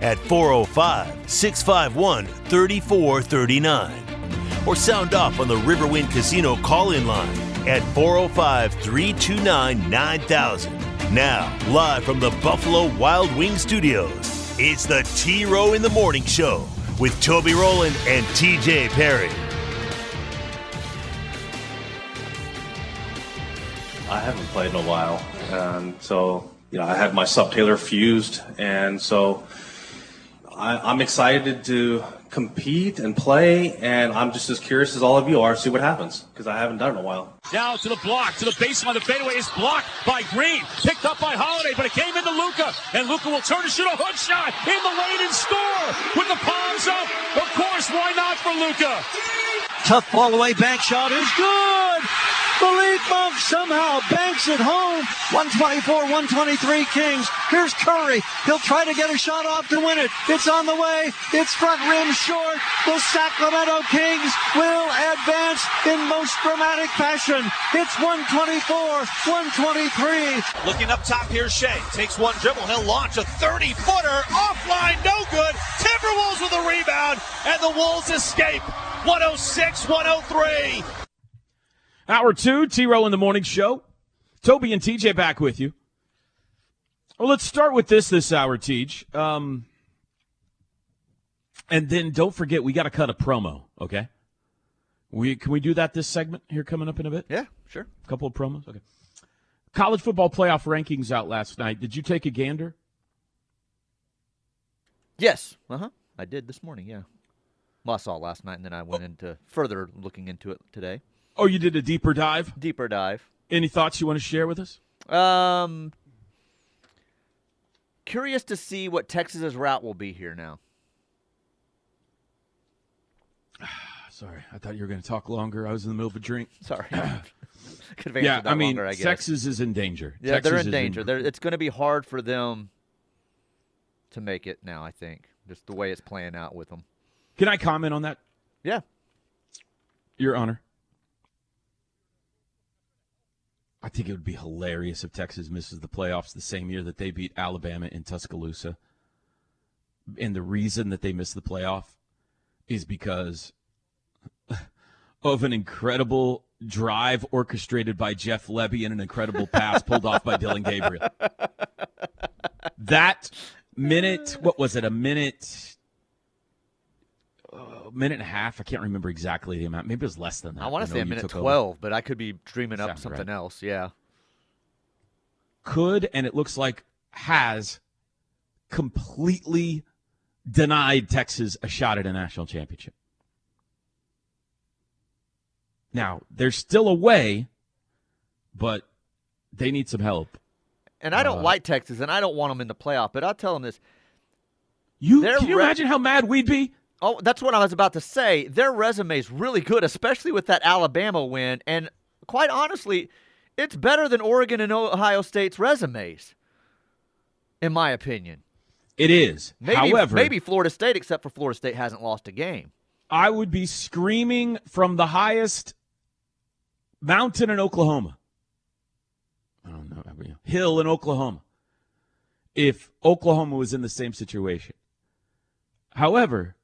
at 405 651 3439 or sound off on the Riverwind Casino call in line at 405 329 9000. Now, live from the Buffalo Wild Wing Studios, it's the T Row in the Morning Show with Toby Rowland and TJ Perry. I haven't played in a while, and so you know I had my subtalar fused, and so I, am excited to compete and play, and I'm just as curious as all of you are to see what happens because I haven't done it in a while. Now to the block, to the baseline. The fadeaway is blocked by Green, picked up by Holiday, but it came into Luka, and Luka will turn to shoot a hook shot in the lane and score with the palms up. Of course, why not for Luka? Tough ball away, bank shot is good. Malik Monk somehow banks it home. 124-123 Kings. Here's Curry. He'll try to get a shot off to win it. It's on the way. It's front rim short. The Sacramento Kings will advance in most dramatic fashion. It's 124-123. Looking up top here, Shai takes one dribble. He'll launch a 30-footer offline. No good. Timberwolves with a rebound, and the Wolves escape. 106 103. Hour two, T Row in the Morning Show. Toby and TJ back with you. Well, let's start with this this hour, Teach. Um, and then don't forget, we got to cut a promo, okay? We Can we do that this segment here coming up in a bit? Yeah, sure. A couple of promos? Okay. College football playoff rankings out last night. Did you take a gander? Yes. Uh huh. I did this morning, yeah. Well, I saw it last night, and then I went into further looking into it today. Oh, you did a deeper dive? Deeper dive. Any thoughts you want to share with us? Um, curious to see what Texas's route will be here now. Sorry, I thought you were going to talk longer. I was in the middle of a drink. Sorry. yeah, I mean, longer, I Texas is in danger. Yeah, Texas they're in danger. In... They're, it's going to be hard for them to make it now. I think just the way it's playing out with them. Can I comment on that? Yeah, Your Honor. I think it would be hilarious if Texas misses the playoffs the same year that they beat Alabama in Tuscaloosa. And the reason that they missed the playoff is because of an incredible drive orchestrated by Jeff Lebby and an incredible pass pulled off by Dillon Gabriel. That minute, what was it, a minute minute and a half. I can't remember exactly the amount. Maybe it was less than that. I want to say a minute 12, over. but I could be dreaming up something right. else. Yeah. Could, and it looks like has completely denied Texas a shot at a national championship. Now, there's still a way, but they need some help. And I don't uh, like Texas, and I don't want them in the playoff, but I'll tell them this. You can you re- imagine how mad we'd be Oh, that's what I was about to say. Their resume is really good, especially with that Alabama win. And quite honestly, it's better than Oregon and Ohio State's resumes, in my opinion. It is. Maybe, However, maybe Florida State, except for Florida State hasn't lost a game. I would be screaming from the highest mountain in Oklahoma. I don't know hill in Oklahoma. If Oklahoma was in the same situation. However,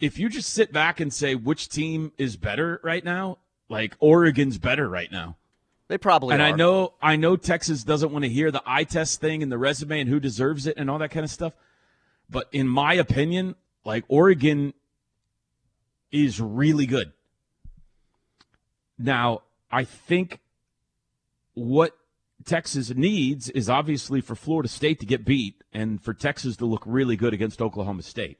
if you just sit back and say which team is better right now, like Oregon's better right now. They probably are. and are. I know I know Texas doesn't want to hear the eye test thing and the resume and who deserves it and all that kind of stuff. But in my opinion, like Oregon is really good. Now, I think what Texas needs is obviously for Florida State to get beat and for Texas to look really good against Oklahoma State.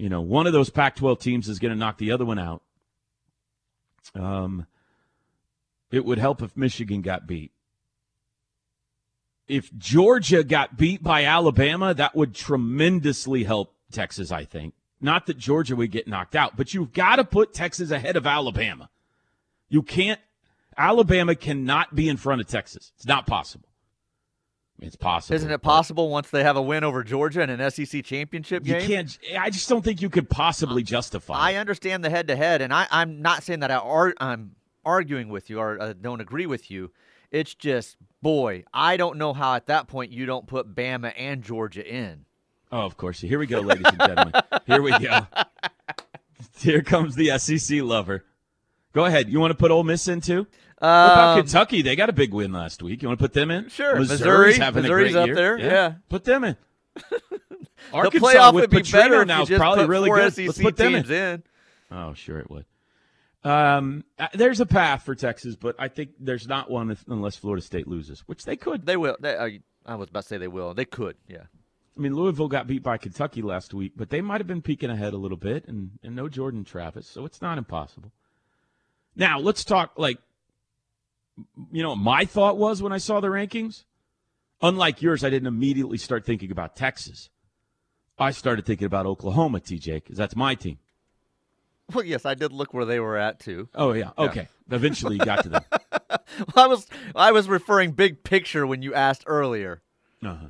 You know, one of those Pac 12 teams is going to knock the other one out. Um, it would help if Michigan got beat. if Georgia got beat by Alabama, that would tremendously help Texas, I think. Not that Georgia would get knocked out, but you've got to put Texas ahead of Alabama. You can't, Alabama cannot be in front of Texas. It's not possible. It's possible. Isn't it possible once they have a win over Georgia in an SEC championship You game? can't, I just don't think you could possibly justify I understand the head to head, and I, I'm not saying that I ar- I'm arguing with you or uh, don't agree with you. It's just, boy, I don't know how at that point you don't put Bama and Georgia in. Oh, of course. Here we go, ladies and gentlemen. Here we go. Here comes the SEC lover. Go ahead. You want to put Ole Miss in too? What about Um, Kentucky? They got a big win last week. You want to put them in? Sure. Missouri's Missouri- having Missouri's a great up year. there, yeah. Put them in. the playoff with would be Petrino better now is probably really good. SEC Let's put them in. teams in. Oh, sure it would. Um, uh, there's a path for Texas, but I think there's not one if, unless Florida State loses, which they could. They will. They, uh, I was about to say they will. They could. Yeah. I mean, Louisville got beat by Kentucky last week, but they might have been peeking ahead a little bit, and, and no Jordan Travis, so it's not impossible. Now, let's talk like, you know, my thought was when I saw the rankings. Unlike yours, I didn't immediately start thinking about Texas. I started thinking about Oklahoma, TJ, because that's my team. Well, yes, I did look where they were at too. Oh yeah, okay. Eventually, you got to them. I was I was referring big picture when you asked earlier. Uh-huh.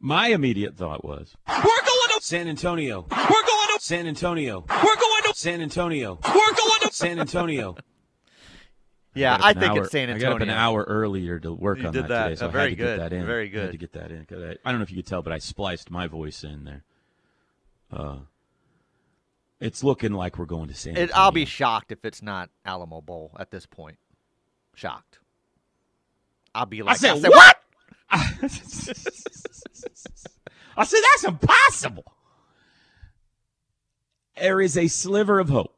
My immediate thought was We're going to. San Antonio, We're going to. San Antonio, We're going to. San Antonio, We're going to. San Antonio. Yeah, got up I think hour- it's San Antonio. I got up an hour earlier to work You on did that, that. today, so Uh, I very had to good. get that in. Very I had good. to get that in. 'cause I, I don't know if you could tell, but I spliced my voice in there. Uh, it's looking like we're going to San. It, I'll be shocked if it's not Alamo Bowl at this point. Shocked. I'll be I like, said, I said, what? I said that's impossible. There is a sliver of hope.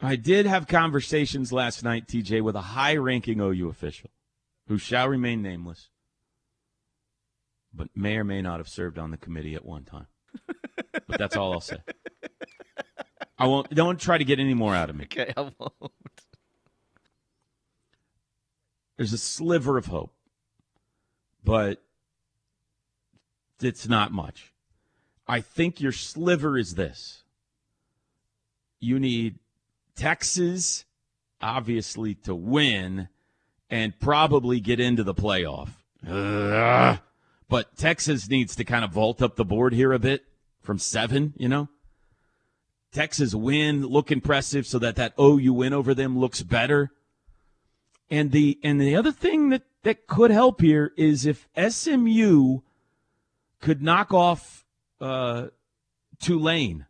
I did have conversations last night, TJ, with a high-ranking OU official who shall remain nameless, but may or may not have served on the committee at one time. but that's all I'll say. I won't. Don't try to get any more out of me. Okay, I won't. there's a sliver of hope, but it's not much. I think your sliver is this. You need Texas, obviously, to win and probably get into the playoff. Ugh. But Texas needs to kind of vault up the board here a bit from seven, you know? Texas win, look impressive so that that OU win over them looks better. And the and the other thing that that could help here is if SMU could knock off uh, Tulane.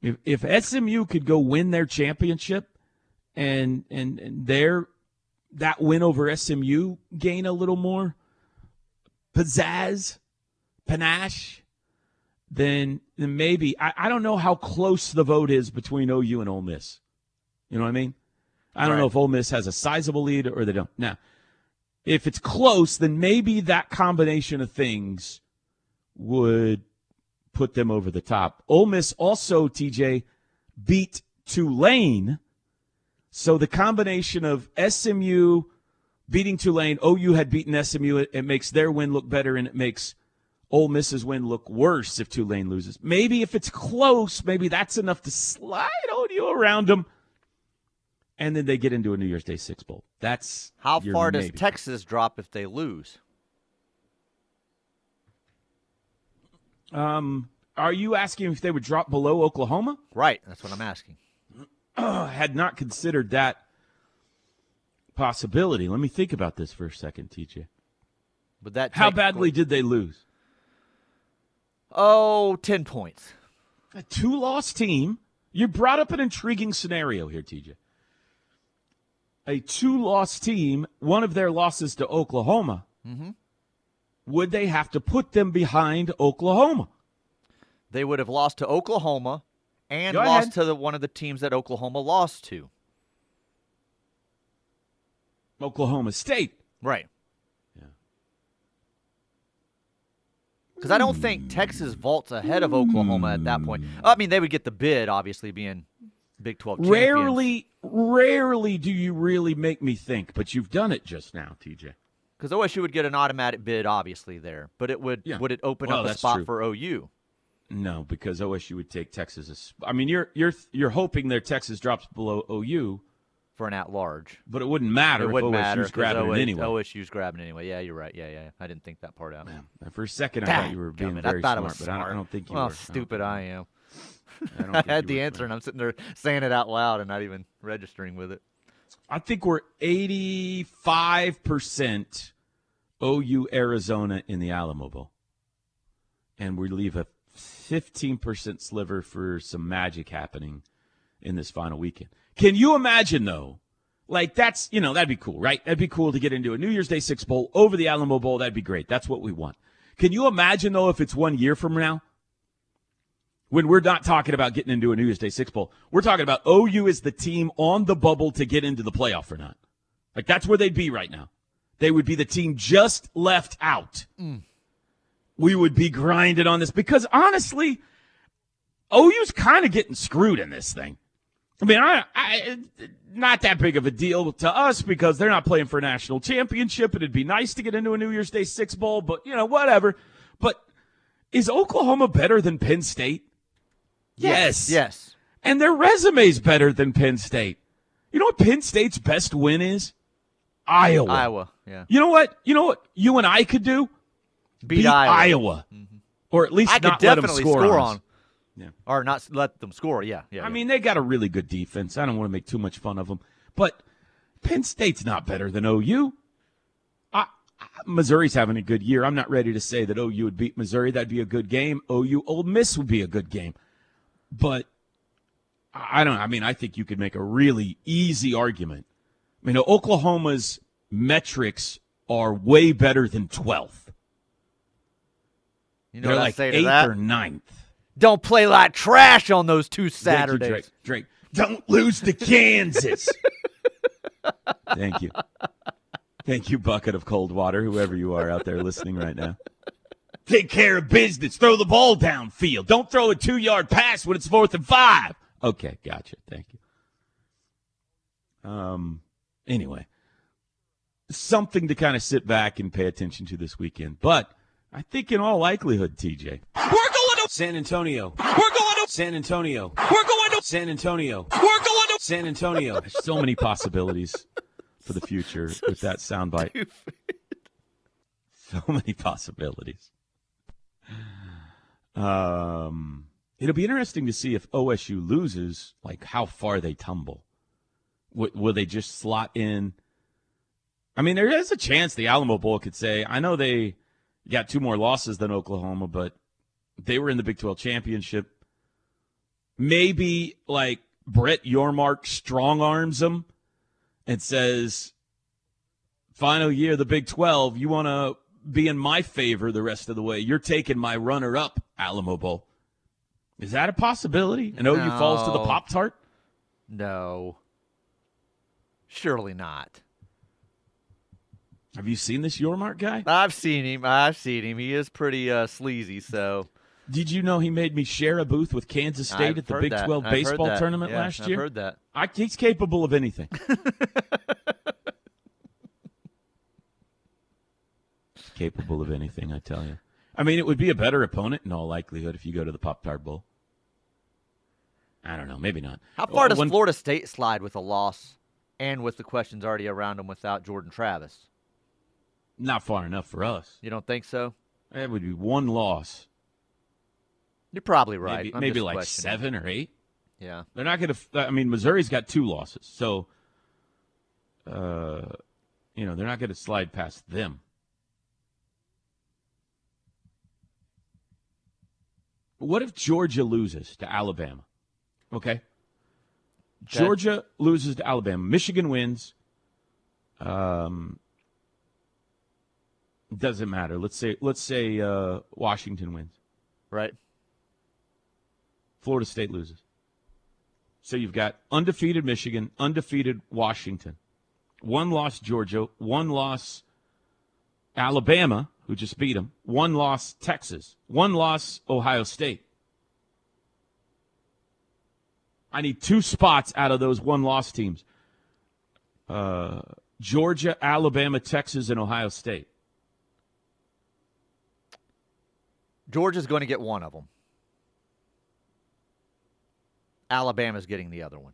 If if SMU could go win their championship, and and and their that win over SMU gain a little more pizzazz, panache, then then maybe I, I don't know how close the vote is between OU and Ole Miss. You know what I mean? I don't know if Ole Miss has a sizable lead or they don't. Now, if it's close, then maybe that combination of things would put them over the top. Ole Miss also, TJ, beat Tulane. So the combination of SMU beating Tulane, OU had beaten SMU, it, it makes their win look better and it makes Ole Miss's win look worse if Tulane loses. Maybe if it's close, maybe that's enough to slide OU around them. And then they get into a New Year's Day Six Bowl. That's How far does. Texas drop if they lose? Um, are you asking if they would drop below Oklahoma? Right, that's what I'm asking. Had not considered that possibility. Let me think about this for a second, TJ. Would that How badly did they lose? Oh, 10 points. A two loss team. You brought up an intriguing scenario here, TJ. A two loss team, one of their losses to Oklahoma, Mm-hmm. Would they have to put them behind Oklahoma? They would have lost to Oklahoma and Go lost ahead. to the, one of the teams that Oklahoma lost to. Oklahoma State. Right. Yeah. Because I don't think Texas vaults ahead of Oklahoma at that point. Hmm. I mean, they would get the bid, obviously, being Big 12 champions. Rarely, rarely do you really make me think, but you've done it just now, TJ. Because OSU would get an automatic bid, obviously there, but it would Yeah. would it open Well, up a spot true. for OU? No, because OSU would take Texas. As, I mean, you're you're you're hoping that Texas drops below OU, for an at large. but it wouldn't matter It if wouldn't OSU's matter grabbing OS it anyway. OSU's grabbing it anyway. Yeah, you're right. Yeah, yeah. I didn't think that part out. Man, for a second, I thought you were being very smart, it was but. I don't, I don't think you well, were. how stupid I am. I, don't I had the answer, man. and I'm sitting there saying it out loud and not even registering with it. I think we're 85% OU Arizona in the Alamo Bowl. And we leave a 15% sliver for some magic happening in this final weekend. Can you imagine, though? Like, that's, you know, that'd be cool, right? That'd be cool to get into a New Year's Day Six Bowl over the Alamo Bowl. That'd be great. That's what we want. Can you imagine, though, if it's one year from now? When we're not talking about getting into a New Year's Day Six Bowl. We're talking about OU is the team on the bubble to get into the playoff or not. Like that's where they'd be right now. They would be the team just left out. Mm. We would be grinding on this because honestly, OU's kind of getting screwed in this thing. I mean, I, I, not that big of a deal to us because they're not playing for a national championship. It'd be nice to get into a New Year's Day Six Bowl, but you know, whatever. But is Oklahoma better than Penn State? Yes. Yes. And their resume's better than Penn State. You know what Penn State's best win is? Iowa. Iowa. Yeah. You know what? You know what you and I could do? Beat, Iowa. Mm-hmm. Or at least I could not let them definitely score, score, on. on. Yeah. Or not let them score. Yeah. Yeah. I yeah. mean, they got a really good defense. I don't want to make too much fun of them, but Penn State's not better than OU. I, I- Missouri's having a good year. I'm not ready to say that OU would beat Missouri. That'd be a good game. OU Ole Miss would be a good game, but I don't. I mean, I think you could make a really easy argument. I mean, Oklahoma's metrics are way better than 12th. you know They're like eighth that? or ninth. Don't play like trash on those two Thank you, Saturdays. Drake. Drake, don't lose to Kansas. Thank you. Thank you, bucket of cold water, whoever you are out there listening right now. Take care of business. Throw the ball downfield. Don't throw a two yard pass when it's fourth and five. Okay, gotcha. Thank you. Um. Anyway, something to kind of sit back and pay attention to this weekend. But I think, in all likelihood, TJ, We're going to. San Antonio, We're going to. San Antonio, We're going to. San Antonio. We're going to. San Antonio. There's so many possibilities for the future with that soundbite. So many possibilities. Um, it'll be interesting to see if OSU loses, like how far they tumble. W- will they just slot in? I mean, there is a chance the Alamo Bowl could say, I know they got two more losses than Oklahoma, but they were in the Big 12 championship. Maybe like Brett Yormark strong arms them and says, final year the Big 12, you want to be in my favor the rest of the way. You're taking my runner up, Alamo Bowl. Is that a possibility? And OU falls to the Pop Tart? No. Surely not. Have you seen this Yormark guy? I've seen him. I've seen him. He is pretty uh, sleazy. So Did you know he made me share a booth with Kansas State I've at the Big that. 12 I've baseball tournament Yeah, last I've year? heard that. I, he's capable of anything. capable of anything, I tell you. I mean, it would be a better opponent in all likelihood if you go to the Pop Tart Bowl. I don't know, maybe not. How far Uh, does one- Florida State slide with a loss and with the questions already around them without Jordan Travis? Not far enough for us. You don't think so? That would be one loss, You're probably right. maybe, maybe like seven or eight. Yeah. They're not going to. I mean, Missouri's got two losses, so uh, you know they're not going to slide past them. What if Georgia loses to Alabama? Okay. Georgia loses to Alabama. Michigan wins. Um, doesn't matter. Let's say let's say uh, Washington wins. Right. Florida State loses. So you've got undefeated Michigan, undefeated Washington, one loss Georgia, one loss Alabama, who just beat them, one loss Texas, one loss Ohio State. I need two spots out of those one loss teams. Uh, Georgia, Alabama, Texas, and Ohio State. Georgia's going to get one of them. Alabama's getting the other one.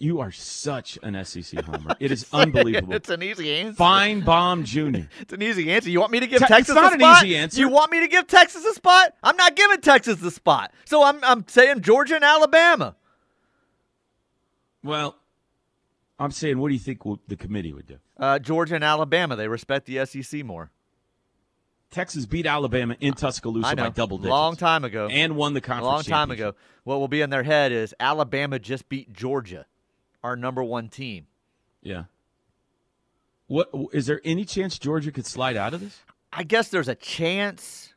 You are such an SEC homer. It is unbelievable. it's an easy answer. Fine bomb Junior. It's an easy answer. You want me to give Te- Texas it's not a an spot? easy answer. You want me to give Texas a spot? I'm not giving Texas the spot. So I'm I'm saying Georgia and Alabama. Well, I'm saying, what do you think the committee would do? Uh, Georgia and Alabama. They respect the SEC more. Texas beat Alabama in Tuscaloosa by double digits. A long time ago. And won the a conference long time ago. What will be in their head is Alabama just beat Georgia, our number one team. Yeah. What is there any chance Georgia could slide out of this? I guess there's a chance.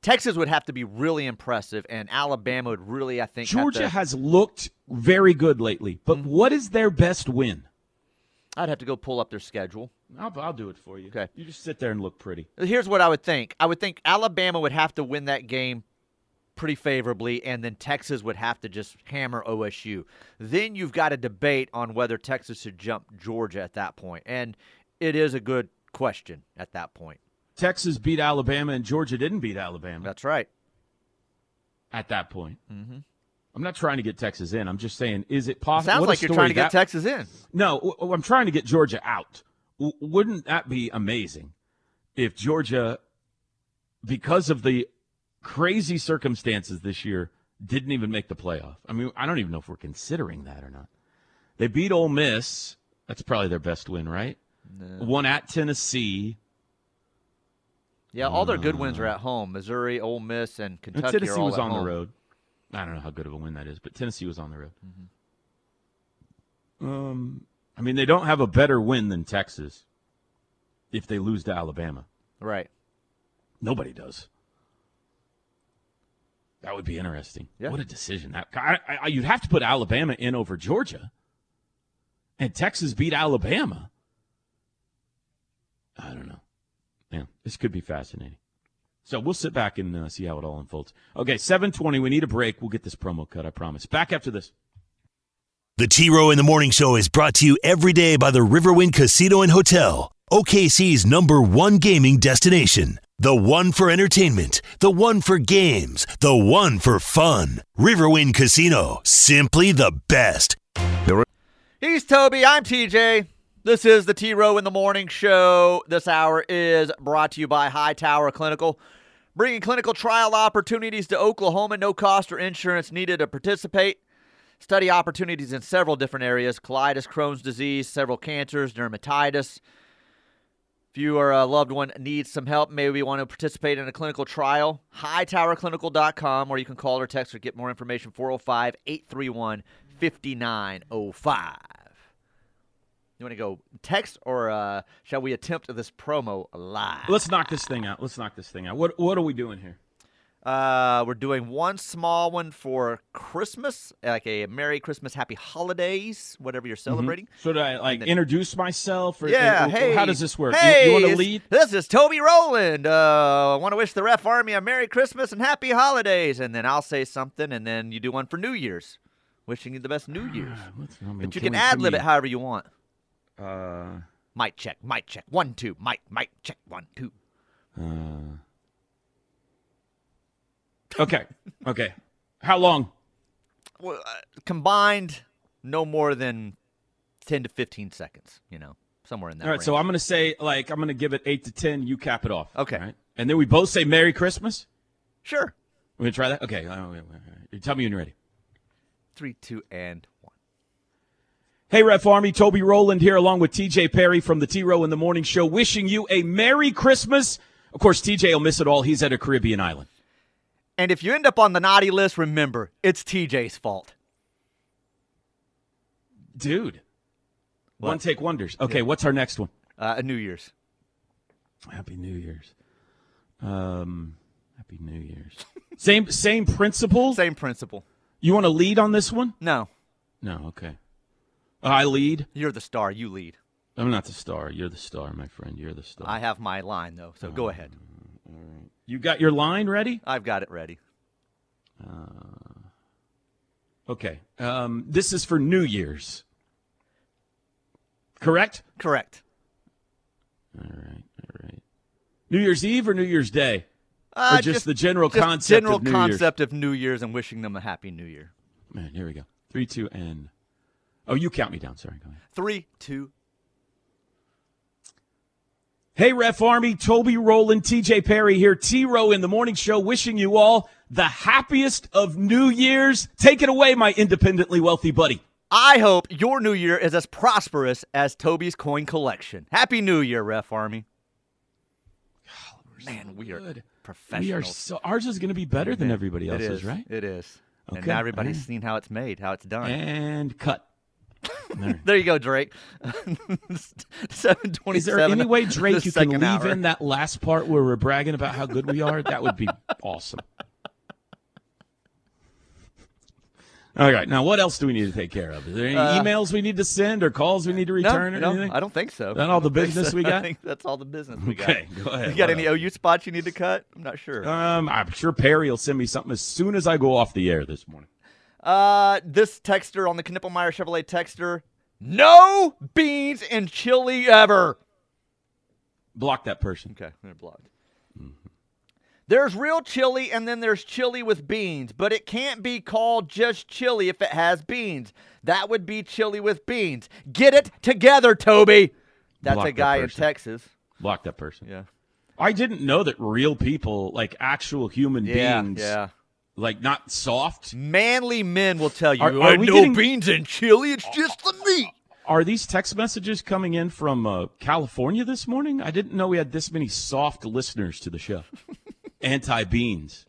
Texas would have to be really impressive, and Alabama would really, I think, Georgia to- has looked very good lately, but Mm-hmm. what is their best win? I'd have to go pull up their schedule. I'll, I'll do it for you. Okay. You just sit there and look pretty. Here's what I would think. I would think Alabama would have to win that game pretty favorably, and then Texas would have to just hammer OSU. Then you've got a debate on whether Texas should jump Georgia at that point, and it is a good question at that point. Texas beat Alabama and Georgia didn't beat Alabama That's right. at that point. Mm-hmm. I'm not trying to get Texas in. I'm just saying, is it possible? Sounds like you're trying to get that- Texas in. No, I'm trying to get Georgia out. W- wouldn't that be amazing if Georgia, because of the crazy circumstances this year, didn't even make the playoff? I mean, I don't even know if we're considering that or not. They beat Ole Miss. That's probably their best win, right? One at Tennessee. Yeah, all their good wins are at home. Missouri, Ole Miss, and And Kentucky Tennessee are all was on home. the road. I don't know how good of a win that is, but Tennessee was on the road. Um, I mean, they don't have a better win than Texas if they lose to Alabama. Right. Nobody does. That would be interesting. Yeah. What a decision! That I, I, you'd have to put Alabama in over Georgia, and Texas beat Alabama. I don't know. Yeah, this could be fascinating. So we'll sit back and uh, see how it all unfolds. Okay, seven twenty. We need a break. We'll get this promo cut. I promise. Back after this. The T Row in the Morning Show is brought to you every day by the Riverwind Casino and Hotel, OKC's number one gaming destination. The one for entertainment, the one for games, the one for fun. Riverwind Casino, simply the best. He's Toby. I'm TJ. This is the T Row in the Morning Show. This hour is brought to you by Hightower Clinical, bringing clinical trial opportunities to Oklahoma. No cost or insurance needed to participate. Study opportunities in several different areas colitis, Crohn's disease, several cancers, dermatitis. If you or a loved one needs some help, maybe you want to participate in a clinical trial, hightowerclinical.com, or you can call or text or get more information 405 831 5905. You want to go text or uh, shall we attempt this promo live? Let's knock this thing out. Let's knock this thing out. What What are we doing here? Uh, we're doing one small one for Christmas, like a Merry Christmas, Happy Holidays, whatever you're celebrating. Should I like then- introduce myself? Or, Yeah, or- hey. How does this work? You- Hey, you, want to lead? This is Toby Rowland. Uh, I want to wish the Ref Army a Merry Christmas and Happy Holidays, and then I'll say something, and then you do one for New Year's, wishing you the best New Year's. What's- I mean, But you can ad lib it however you want. Uh, Mic check, mic check, one two, mic, mic check, one two. uh, okay. Okay. How long? Well, uh, combined, no more than ten to fifteen seconds. You know, somewhere in that. All right. So. I'm going to say like I'm going to give it eight to ten. You cap it off. Okay. all right? And then we both say Merry Christmas. sure. We're going to try that. Okay. Tell me when you're ready. Three, two, and one. Hey, Ref Army, Toby Rowland here, along with TJ Perry from the T Row in the Morning Show, wishing you a Merry Christmas. Of course, TJ will miss it all. He's at a Caribbean island. And if you end up on the naughty list, remember it's TJ's fault. Dude. What? One take wonders. Okay, what's our next one? Uh, New Year's. Happy New Year's. Um, Happy New Year's. same same principle. Same principle. You want to lead on this one? No, No. Okay. I lead. you're the star. You lead. I'm not the star. You're the star, my friend. You're the star. I have my line though, so go ahead. You got your line ready? I've got it ready. Okay. Um, this is for New Year's. Correct? Correct. All right. All right. New Year's Eve or New Year's Day? Uh, or just, the general just concept general of New concept of New Year's and wishing them a happy New Year. Man, here we go. Three, two, and. Oh, you count me down. Sorry. Go ahead. Three, two. Hey, Ref Army, Toby Rowland, TJ Perry here. T Row in the morning show, wishing you all the happiest of New Year's. Take it away, my independently wealthy buddy. I hope your New Year is as prosperous as Toby's coin collection. Happy New Year, Ref Army. Man, we are good. professionals. We are so ours is going to be better than everybody else's, right? It is. And Okay, now everybody's alright. seen how it's made, how it's done. And cut. There. There you go, Drake. Seven twenty-seven. Is there any way, Drake, you can leave hour. in that last part where we're bragging about how good we are? That would be awesome. All right. Now, what else do we need to take care of? Is there any Uh, emails we need to send or calls we need to No, return or no, anything? I don't think so. That all the I don't think business so. we I got? think that's all the business we got. Okay, go ahead. You got any else? OU spots you need to cut? I'm not sure. Um, I'm sure Perry will send me something as soon as I go off the air this morning. Uh, this texter on the Knippelmier Chevrolet texter, no beans and chili ever. Block that person. Okay, they're blocked. There's real chili and then there's chili with beans, but it can't be called just chili if it has beans. That would be chili with beans. Get it together, Toby. That's Block a that guy in. Texas. Block that person. Yeah. I didn't know that real people, like actual human Yeah, beings, yeah. Like not soft. Manly men will tell you, Are- are "Uh, we no getting- beans and chili, it's just the meat. Are these text messages coming in from uh, California this morning? I didn't know we had this many soft listeners to the show. Anti beans.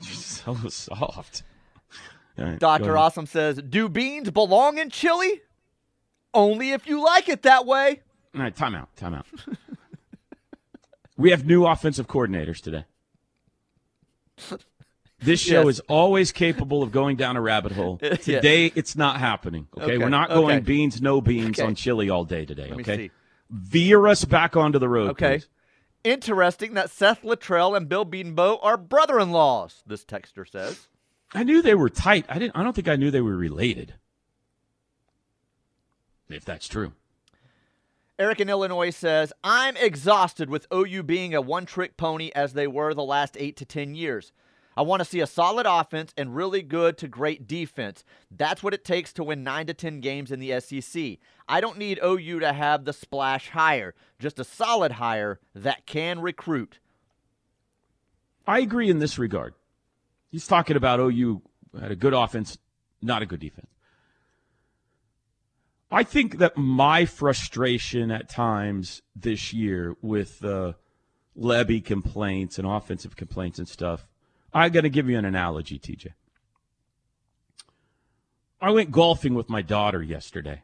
So soft. All right, go Dr. Awesome says, Do beans belong in chili? Only if you like it that way. All right, time out, time out. we have new offensive coordinators today. This show Yes. is always capable of going down a rabbit hole. Today, it's not happening. Okay, Okay, we're not going okay. beans, no beans Okay. on chili all day today. Let me okay, see. veer us back onto the road. Okay. please. Interesting that Seth Littrell and Bill Bedenbaugh are brother in laws, this texter says. I knew they were tight. I didn't. I don't think I knew they were related. If that's true. Eric in Illinois says, I'm exhausted with OU being a one trick pony as they were the last eight to 10 years. I want to see a solid offense and really good to great defense. That's what it takes to win 9 to 10 games in the SEC. I don't need OU to have the splash hire, just a solid hire that can recruit. I agree in this regard. He's talking about OU had a good offense, not a good defense. I think that my frustration at times this year with uh, Lebby complaints and offensive complaints and stuff, I'm going to give you an analogy, TJ. I went golfing with my daughter yesterday.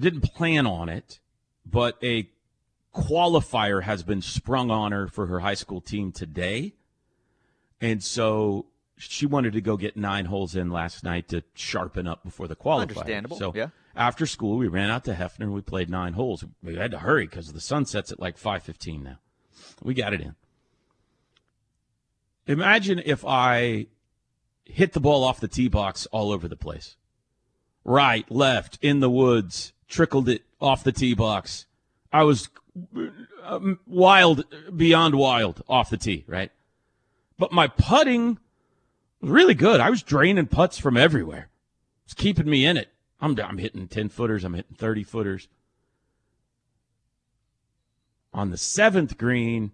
Didn't plan on it, but a qualifier has been sprung on her for her high school team today. And so she wanted to go get nine holes in last night to sharpen up before the qualifier. Understandable, So yeah. after school, we ran out to Hefner and we played nine holes. We had to hurry because the sun sets at like 5.15 now. We got it in. Imagine if I hit the ball off the tee box all over the place. Right, left, in the woods, trickled it off the tee box. I was um, wild, beyond wild off the tee, right? But my putting was really good. I was draining putts from everywhere. It's keeping me in it. I'm, I'm hitting 10 footers, I'm hitting 30 footers. On the seventh green,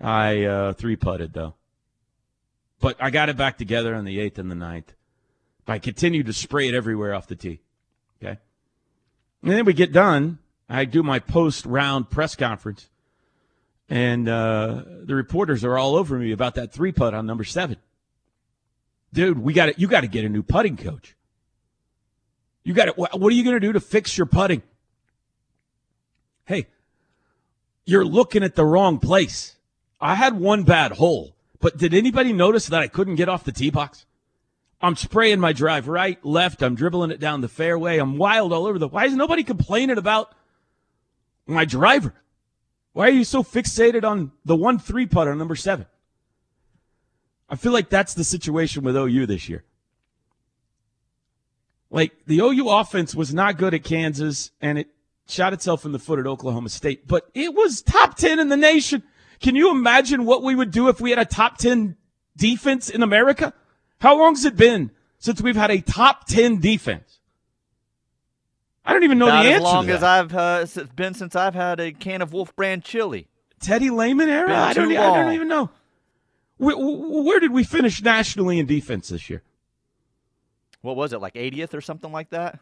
I uh, three putted though. But I got it back together on the eighth and the ninth. I continued to spray it everywhere off the tee. Okay. And then we get done. I do my post round press conference. And uh, the reporters are all over me about that three putt on number seven. Dude, we got it. You got to get a new putting coach. You got it. What are you going to do to fix your putting? Hey, you're looking at the wrong place. I had one bad hole, but did anybody notice that I couldn't get off the tee box? I'm spraying my drive right, left. I'm dribbling it down the fairway. I'm wild all over the. Why is nobody complaining about my driver? Why are you so fixated on the one three putter number seven? I feel like that's the situation with OU this year. Like the OU offense was not good at Kansas and it shot itself in the foot at Oklahoma State, but it was top 10 in the nation. Can you imagine what we would do if we had a top 10 defense in America? How long's it been since we've had a top 10 defense? I don't even know About the as answer long to as. I've uh, been since I've had a can of Wolf Brand chili. Teddy Lehman era? I don't, I don't even know. Where, did we finish nationally in defense this year? What was it, like 80th or something like that?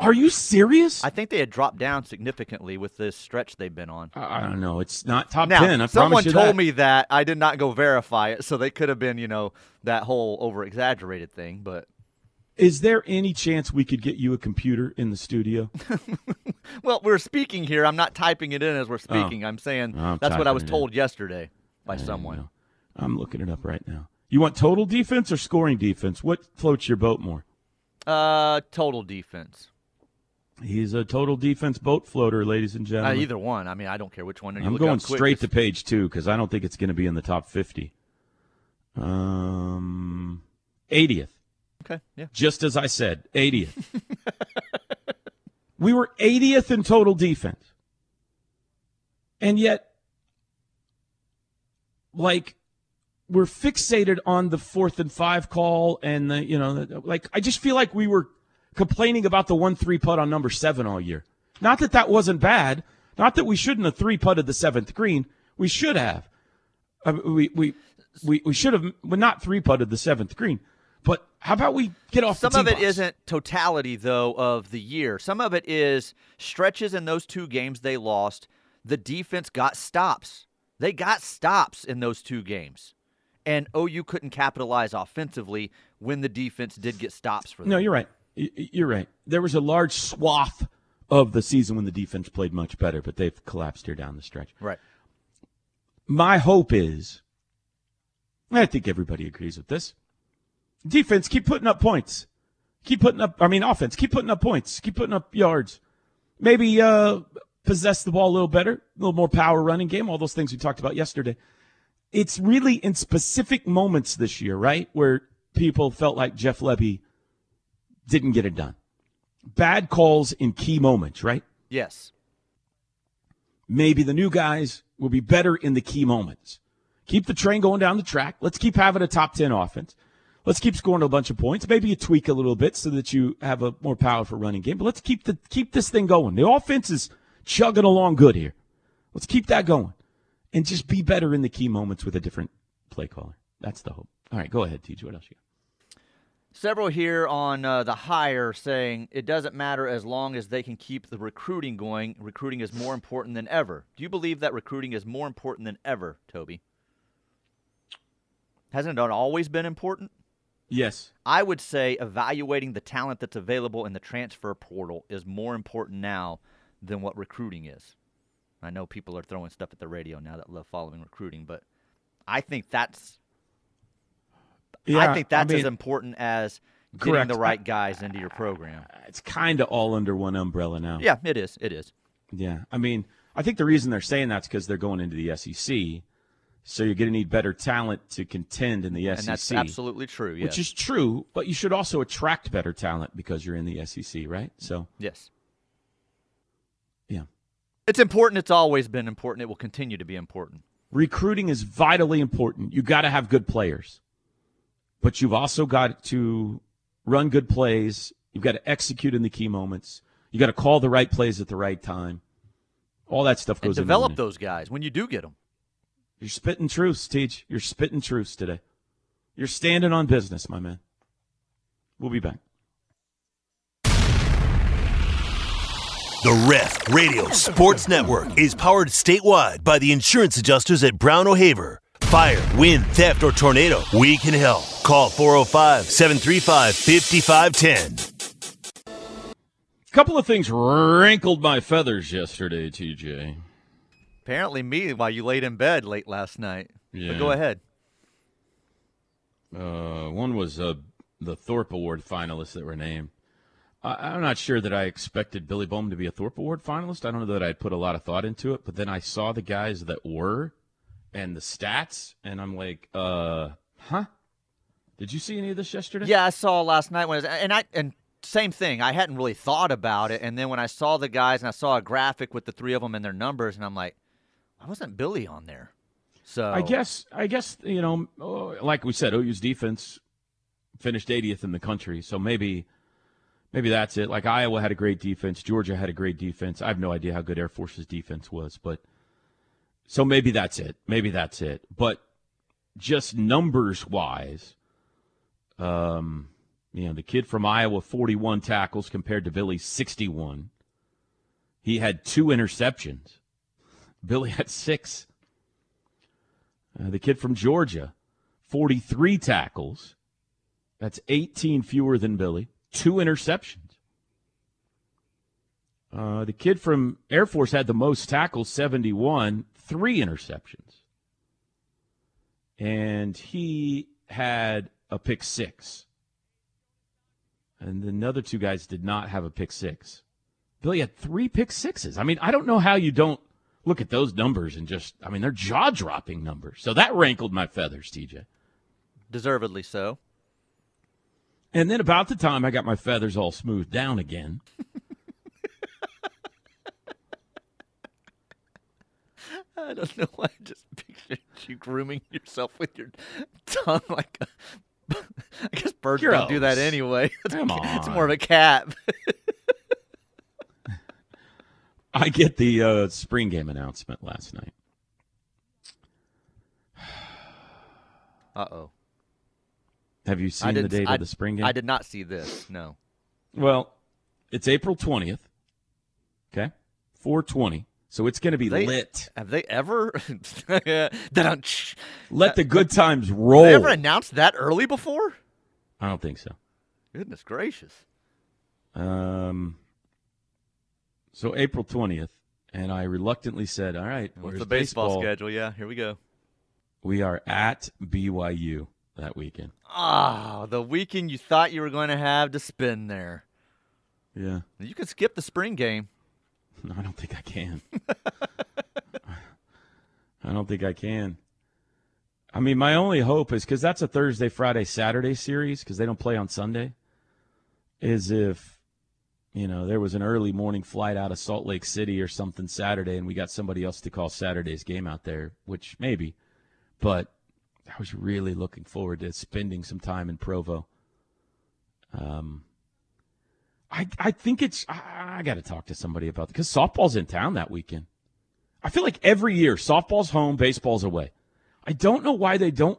Are you serious? I think they had dropped down significantly with this stretch they've been on. I don't know. It's not top Now, 10. I someone told that. me that. I did not go verify it, so they could have been, you know, that whole over exaggerated thing. But Is there any chance we could get you a computer in the studio? well, we're speaking here. I'm not typing it in as we're oh. speaking. I'm saying Oh, I'm that's what I was told yesterday by I someone. I'm looking it up right now. You want total defense or scoring defense? What floats your boat more? Uh, total defense. He's a total defense boat floater, ladies and Uh, gentlemen. either one. I mean, I don't care which one. I'm going straight to page two because I don't think it's going to be in the top 50. Um, 80th. Okay, yeah. just as I said, 80th. we were 80th in total defense. And yet, like, we're fixated on the fourth and five call and the, you know, like, I just feel like we were complaining about the one three putt on number seven all year. Not that that wasn't bad. Not that we shouldn't have three putted the seventh green. We should have. I mean, we, we, we, we should have well, not three putted the seventh green. But how about we get off Some of it isn't totality though of the year. Some of it is stretches in those two games they lost. The defense got stops. They got stops in those two games. And OU couldn't capitalize offensively when the defense did get stops for them. No, you're right. You're right. There was a large swath of the season when the defense played much better, but they've collapsed here down the stretch. Right. My hope is, I think everybody agrees with this. Defense, keep putting up points. Keep putting up, I mean, offense, keep putting up points. Keep putting up yards. Maybe uh, possess the ball a little better, a little more power running game, all those things we talked about yesterday. It's really in specific moments this year, right, where people felt like Jeff Lebby didn't get it done. Bad calls in key moments, right? Yes. maybe the new guys will be better in the key moments. Keep the train going down the track. Let's keep having a top 10 offense. Let's keep scoring a bunch of points. Maybe you tweak a little bit so that you have a more powerful running game. But let's keep the keep this thing going. The offense is chugging along good here. Let's keep that going. And just be better in the key moments with a different play caller. That's the hope. All right, go ahead, TJ. What else you got? Several here on uh, the hire saying it doesn't matter as long as they can keep the recruiting going. Recruiting is more important than ever. Do you believe that recruiting is more important than ever, Toby? Hasn't it always been important? Yes. I would say evaluating the talent that's available in the transfer portal is more important now than what recruiting is. I know people are throwing stuff at the radio now that love following recruiting, but I think that's yeah, I think that's mean, as important as getting correct. the right guys into your program. It's kind of all under one umbrella now. Yeah, it is. It is. Yeah, I mean, I think the reason they're saying that's because they're going into the SEC, so you're going to need better talent to contend in the SEC. And that's absolutely true. Yes. which is true, but you should also attract better talent because you're in the SEC, right? So, yes. yeah, It's important. It's always been important. It will continue to be important. recruiting is vitally important. You got to have good players, but you've also got to run good plays. You've got to execute in the key moments. You got to call the right plays at the right time. All that stuff goes into develop those guys when you do get them. You're spitting truths, Teach. You're spitting truths today. You're standing on business, my man. We'll be back. The Ref Radio Sports Network is powered statewide by the insurance adjusters at Brown O'Haver. Fire, wind, theft, or tornado, we can help. Call 405 735 5510. A couple of things wrinkled my feathers yesterday, TJ. Apparently, me while you laid in bed late last night. Yeah. But go ahead. Uh, one was uh, the Thorpe Award finalists that were named. I, I'm not sure that I expected Billy Bowman to be a Thorpe Award finalist. I don't know that I'd put a lot of thought into it, but then I saw the guys that were and the stats, and I'm like, uh, Huh? Did you see any of this yesterday? Yeah, I saw last night when it was, and I and same thing. I hadn't really thought about it, and then when I saw the guys and I saw a graphic with the three of them and their numbers, and I'm like, why wasn't Billy on there? So I guess I guess you know, oh, like we said, OU's defense finished 80th in the country, so maybe maybe that's it. Like Iowa had a great defense, Georgia had a great defense. I have no idea how good Air Force's defense was, but so maybe that's it. Maybe that's it. But just numbers wise, um, you know, the kid from Iowa 41 tackles compared to Billy's 61. He had two interceptions. Billy had six. Uh, the kid from Georgia, 43 tackles. That's 18 fewer than Billy. Two interceptions. Uh, the kid from Air Force had the most tackles, 71, three interceptions. And he had a pick six. And the other two guys did not have a pick six. Billy had three pick sixes. I mean, I don't know how you don't look at those numbers and just, I mean, they're jaw dropping numbers. So that rankled my feathers, TJ. deservedly so. And then about the time I got my feathers all smoothed down again, I don't know why I just pictured you grooming yourself with your tongue like a. I guess birds don't do that anyway. It's, Come it's more of a cat. I get the uh, spring game announcement last night. Uh oh. Have you seen the date I, of the spring game? I did not see this. No. Well, it's April 20th. Okay? 420. So it's going to be They- lit. Have they ever? Let the good times roll. Have they ever announced that early before? I don't think so. Goodness gracious. Um, so April 20th, and I reluctantly said, all right, What's the baseball, baseball? schedule? Yeah, here we go. We are at BYU that weekend. Ah, the weekend you thought you were going to have to spend there. Yeah. You could skip the spring game. No, I don't think I can. I don't think I can. I mean, my only hope is because that's a Thursday, Friday, Saturday series because they don't play on Sunday. Is if, you know, there was an early morning flight out of Salt Lake City or something Saturday and we got somebody else to call Saturday's game out there, which maybe. But I was really looking forward to spending some time in Provo. Um, I I think it's I, I got to talk to somebody about because softball's in town that weekend. I feel like every year softball's home, baseball's away. I don't know why they don't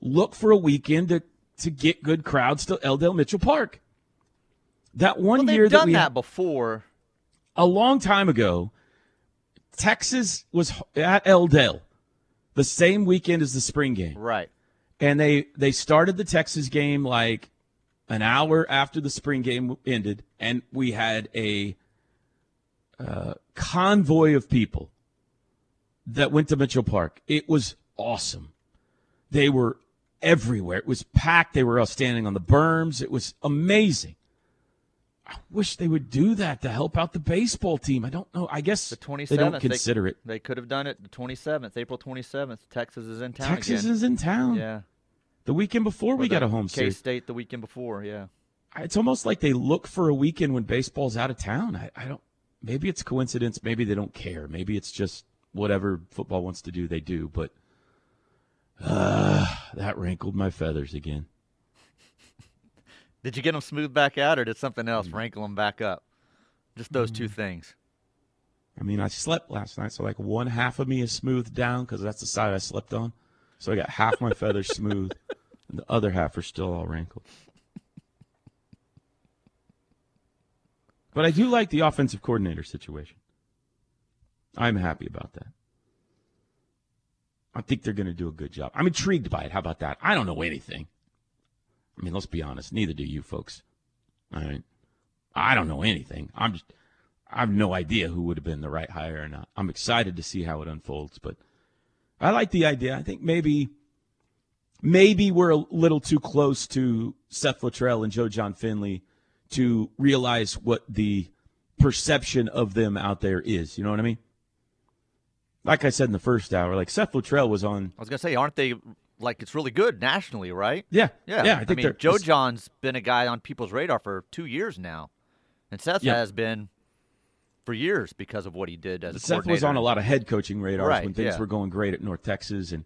look for a weekend to to get good crowds to L. Dale Mitchell Park. That one Well, year that done we that before. a long time ago, Texas was at L. Dale the same weekend as the spring game Right. and they they started the Texas game like an hour after the spring game ended, and we had a uh, convoy of people that went to Mitchell Park. It was awesome. They were everywhere. It was packed. They were all standing on the berms. It was amazing. I wish they would do that to help out the baseball team. I don't know. I guess The 27th. they don't consider they, it. They could have done it the 27th, April 27th. Texas is in town Texas again. is in town. yeah. The weekend before we Or got a home K series. State the weekend before. Yeah. it's almost like they look for a weekend when baseball's out of town. I, I don't. Maybe it's coincidence. Maybe they don't care. Maybe it's just whatever football wants to do, they do. But uh, that rankled my feathers again. Did you get them smoothed back out, or did something Mm. else wrinkle them back up? Just those two things. I mean, I slept last night, so like one half of me is smoothed down because that's the side I slept on. So I got half my feathers smooth, and the other half are still all wrinkled. But I do like the offensive coordinator situation. I'm happy about that. I think they're going to do a good job. I'm intrigued by it. How about that? I don't know anything. I mean, let's be honest. Neither do you folks. All right. I don't know anything. I'm just, I have no idea who would have been the right hire or not. I'm excited to see how it unfolds, but I like the idea. I think maybe, maybe we're a little too close to Seth Littrell and Joe Jon Finley to realize what the perception of them out there is. You know what I mean? Like I said in the first hour, like Seth Littrell was on I was gonna say, aren't they like it's really good nationally, right? Yeah, Yeah, yeah. I think mean, Joe Jon's been a guy on people's radar for two years now, and Seth Yeah. has been for years because of what he did as a coach. Seth was on a lot of head coaching radars Right, when things yeah. were going great at North Texas, and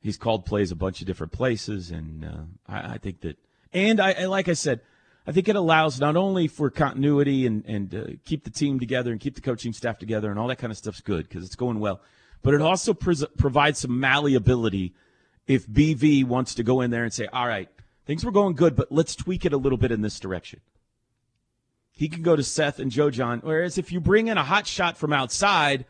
he's called plays a bunch of different places. And uh, I, I think that, and I, I like I said, I think it allows not only for continuity and and uh, keep the team together and keep the coaching staff together and all that kind of stuff's good because it's going well, but it also pres- provides some malleability if BV wants to go in there and say, all right, things were going good, but let's tweak it a little bit in this direction he can go to Seth and Joe Jon. Whereas if you bring in a hot shot from outside,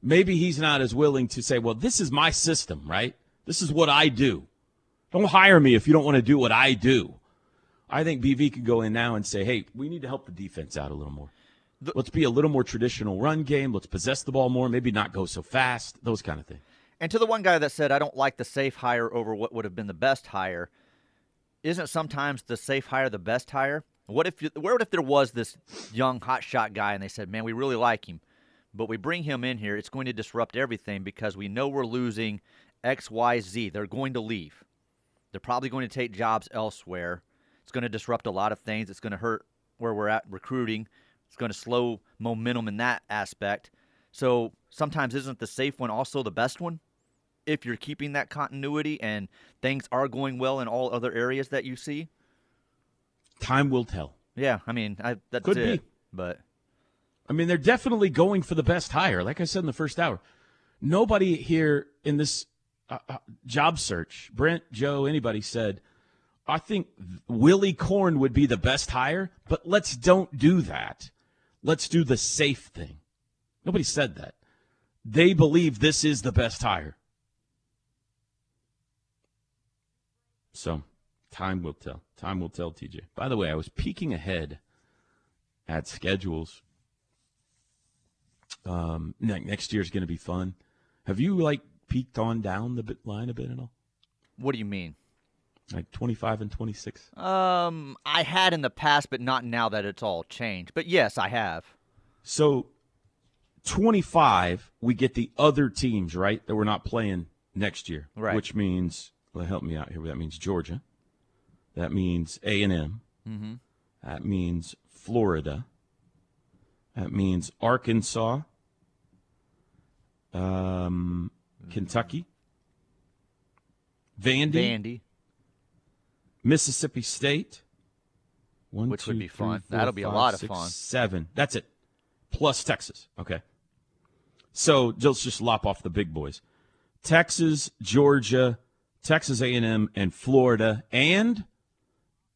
maybe he's not as willing to say, well, this is my system, right? This is what I do. Don't hire me if you don't want to do what I do. I think BV could go in now and say, hey, we need to help the defense out a little more. Let's be a little more traditional run game. Let's possess the ball more. Maybe not go so fast. Those kind of things. And to the one guy that said, I don't like the safe hire over what would have been the best hire, isn't sometimes the safe hire the best hire? What if what if there was this young hotshot guy and they said, man, we really like him, but we bring him in here, it's going to disrupt everything because we know we're losing X, Y, Z. They're going to leave. They're probably going to take jobs elsewhere. It's going to disrupt a lot of things. It's going to hurt where we're at recruiting. It's going to slow momentum in that aspect. So sometimes isn't the safe one also the best one? If you're keeping that continuity and things are going well in all other areas that you see? Time will tell. Yeah, I mean, I, that's Could it. be. But I mean, they're definitely going for the best hire. Like I said in the first hour, nobody here in this uh, uh, job search, Brent, Joe, anybody said, I think Willie Korn would be the best hire, but let's don't do that. Let's do the safe thing. Nobody said that. They believe this is the best hire. So, time will tell. Time will tell, TJ. By the way, I was peeking ahead at schedules. Um, ne- next year's going to be fun. Have you like peeked on down the bit line a bit at all? what do you mean? Like 25 and 26? Um, I had in the past, but not now that it's all changed. But yes, I have. So 25, we get the other teams, right, that we're not playing next year. Right. Which means, well, help me out here. That means Georgia. That means A&M. Mm-hmm. That means Florida. That means Arkansas. Um, Kentucky. Vandy. Vandy. Mississippi State. One, Which would be three, fun. four, That'll be a lot of fun. Seven. That's it. Plus Texas. Okay. So let's just lop off the big boys. Texas, Georgia, Texas A&M, and Florida, and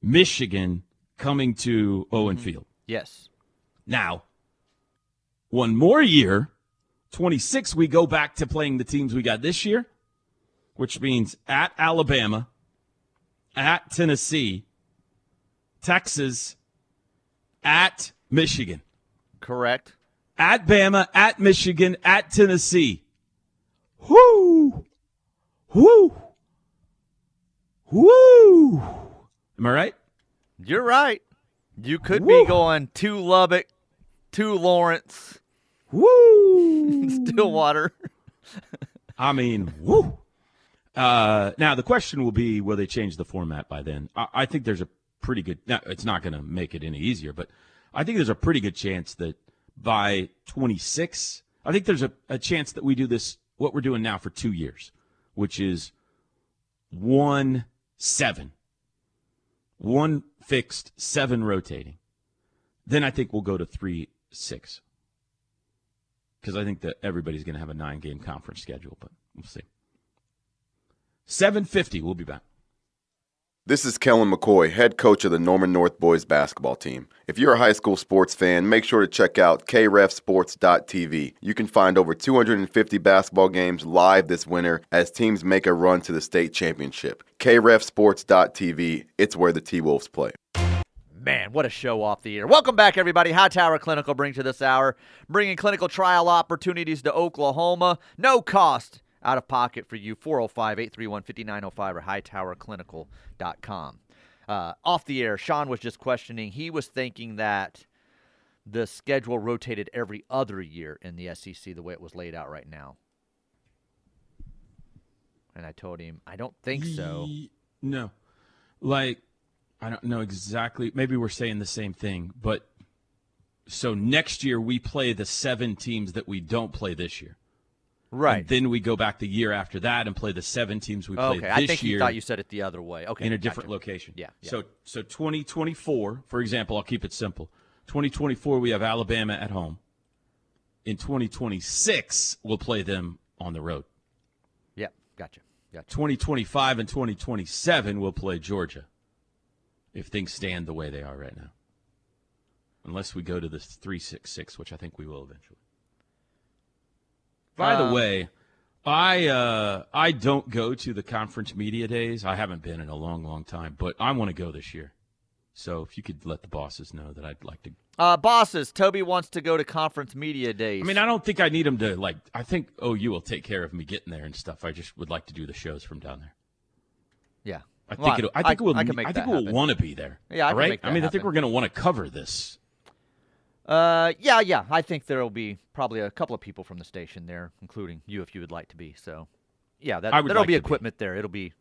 Michigan coming to Owen Mm-hmm. Field. Yes. Now, one more year, 26, we go back to playing the teams we got this year, which means at Alabama, at Tennessee, Texas, at Michigan, Correct. at Bama, at Michigan, at Tennessee. Whoo! Whoo! Whoo! Am I right? You're right. You could Woo. be going to Lubbock, to Lawrence, Woo! Stillwater. I mean, woo. Uh, now the question will be, will they change the format by then? I, I think there's a pretty good. Now, it's not going to make it any easier, but I think there's a pretty good chance that by 26, I think there's a, a chance that we do this what we're doing now for two years, which is one seven, one fixed, seven rotating. Then I think we'll go to three six because I think that everybody's going to have a nine game conference schedule, but we'll see. 750, we'll be back. This is Kellen McCoy, head coach of the Norman North boys basketball team. If you're a high school sports fan, make sure to check out krefsports.tv. You can find over 250 basketball games live this winter as teams make a run to the state championship. krefsports.tv, it's where the T-Wolves play. Man, what a show off the air. Welcome back, everybody. Hightower Clinical brings to this hour, bringing clinical trial opportunities to Oklahoma. No cost out of pocket for you. 405 831 5905 or hightowerclinical.com. Uh, off the air, Sean was just questioning. He was thinking that the schedule rotated every other year in the SEC the way it was laid out right now. And I told him, I don't think so. No. Like, I don't know exactly. Maybe we're saying the same thing, but so next year we play the seven teams that we don't play this year. Right. And then we go back the year after that and play the seven teams we played okay. this I think year you thought you said it the other way. Okay. in a gotcha. different location. Yeah, yeah. So so 2024, for example, I'll keep it simple. 2024 we have Alabama at home. In 2026 we'll play them on the road. Yeah. Gotcha. Gotcha. 2025 and 2027 we'll play Georgia. If things stand the way they are right now. Unless we go to the 366, which I think we will eventually. By the Um, way, I uh, I don't go to the conference media days. I haven't been in a long, long time, but I want to go this year. So if you could let the bosses know that I'd like to. Uh, bosses, Toby wants to go to conference media days. I mean, I don't think I need them to like. I think OU will take care of me getting there and stuff. I just would like to do the shows from down there. yeah. I Well, think it'll, I think I, we'll. I can make I think we'll want to be there. Yeah, I right. I mean, I think we're going to want to cover this. Uh, yeah, yeah. I think there will be probably a couple of people from the station there, including you, if you would like to be. So, yeah, that, I would there'll like be to be. equipment there. It'll be.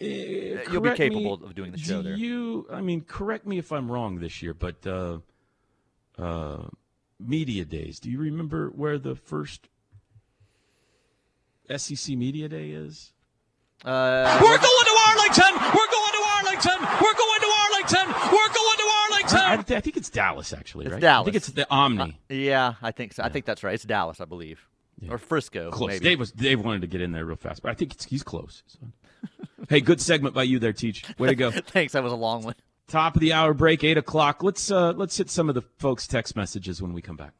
Uh, You'll be correct me- capable of doing the show do there. You, I mean, correct me if I'm wrong this year, but uh, uh, media days. Do you remember where the first SEC media day is? Uh, We're going to Arlington. We're going to Arlington. We're going to Arlington. We're going to Arlington. I, think it's Dallas, actually. It's right? I think it's the Omni. yeah, I think so. I think that's right. It's Dallas, I believe, or Frisco, close. maybe. Dave was Dave wanted to get in there real fast, but I think it's, he's close. So. hey, good segment by you there, Teach. Way to go. Thanks. That was a long one. Top of the hour break, eight o'clock. Let's uh, let's hit some of the folks' text messages when we come back.